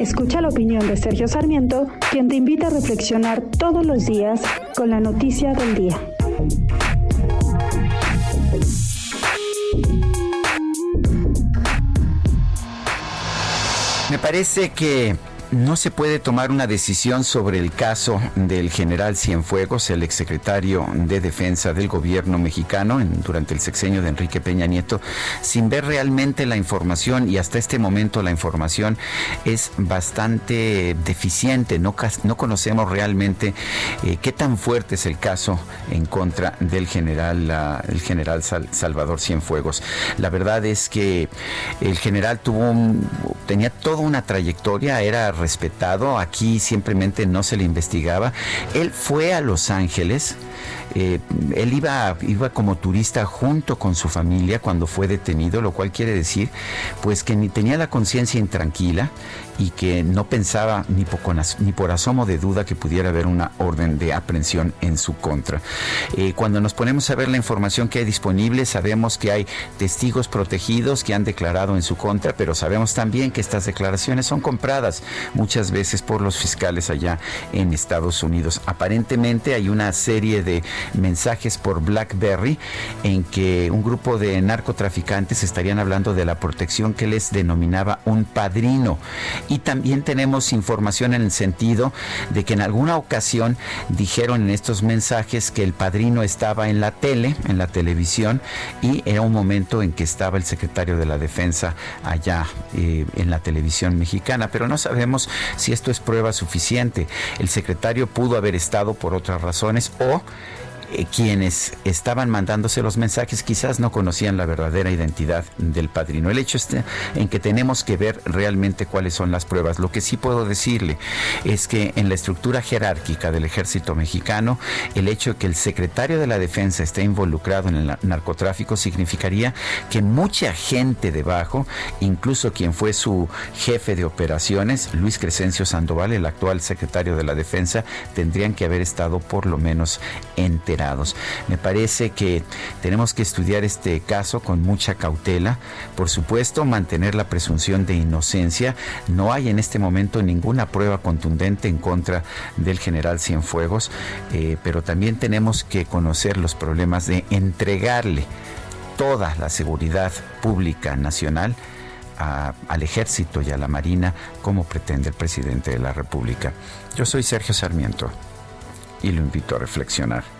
Escucha la opinión de Sergio Sarmiento, quien te invita a reflexionar todos los días con la noticia del día. Me parece que no se puede tomar una decisión sobre el caso del general Cienfuegos, el exsecretario de Defensa del gobierno mexicano durante el sexenio de Enrique Peña Nieto, sin ver realmente la información y hasta este momento la información es bastante deficiente. No, no conocemos realmente eh, qué tan fuerte es el caso en contra del general, el general Salvador Cienfuegos. La verdad es que el general tuvo tenía toda una trayectoria, era respetado, aquí simplemente no se le investigaba. Él fue a Los Ángeles, eh, él iba, iba como turista junto con su familia cuando fue detenido, lo cual quiere decir pues que ni tenía la conciencia intranquila y que no pensaba ni por, ni por asomo de duda que pudiera haber una orden de aprehensión en su contra. Eh, cuando nos ponemos a ver la información que hay disponible, sabemos que hay testigos protegidos que han declarado en su contra, pero sabemos también que estas declaraciones son compradas muchas veces por los fiscales allá en Estados Unidos. Aparentemente hay una serie de mensajes por BlackBerry en que un grupo de narcotraficantes estarían hablando de la protección que les denominaba un padrino y también tenemos información en el sentido de que en alguna ocasión dijeron en estos mensajes que el padrino estaba en la tele, en la televisión, y era un momento en que estaba el secretario de la defensa allá eh, en la televisión mexicana, pero no sabemos si esto es prueba suficiente. El secretario pudo haber estado por otras razones o eh, quienes estaban mandándose los mensajes quizás no conocían la verdadera identidad del padrino. El hecho está en que tenemos que ver realmente cuáles son las pruebas. Lo que sí puedo decirle es que en la estructura jerárquica del ejército mexicano, el hecho de que el secretario de la defensa esté involucrado en el narcotráfico significaría que mucha gente debajo, incluso quien fue su jefe de operaciones, Luis Crescencio Sandoval, el actual secretario de la defensa, tendrían que haber estado por lo menos enterados me parece que tenemos que estudiar este caso con mucha cautela. Por supuesto, mantener la presunción de inocencia. No hay en este momento ninguna prueba contundente en contra del general Cienfuegos, eh, pero también tenemos que conocer los problemas de entregarle toda la seguridad pública nacional al ejército y a la marina como pretende el presidente de la República. Yo soy Sergio Sarmiento y lo invito a reflexionar.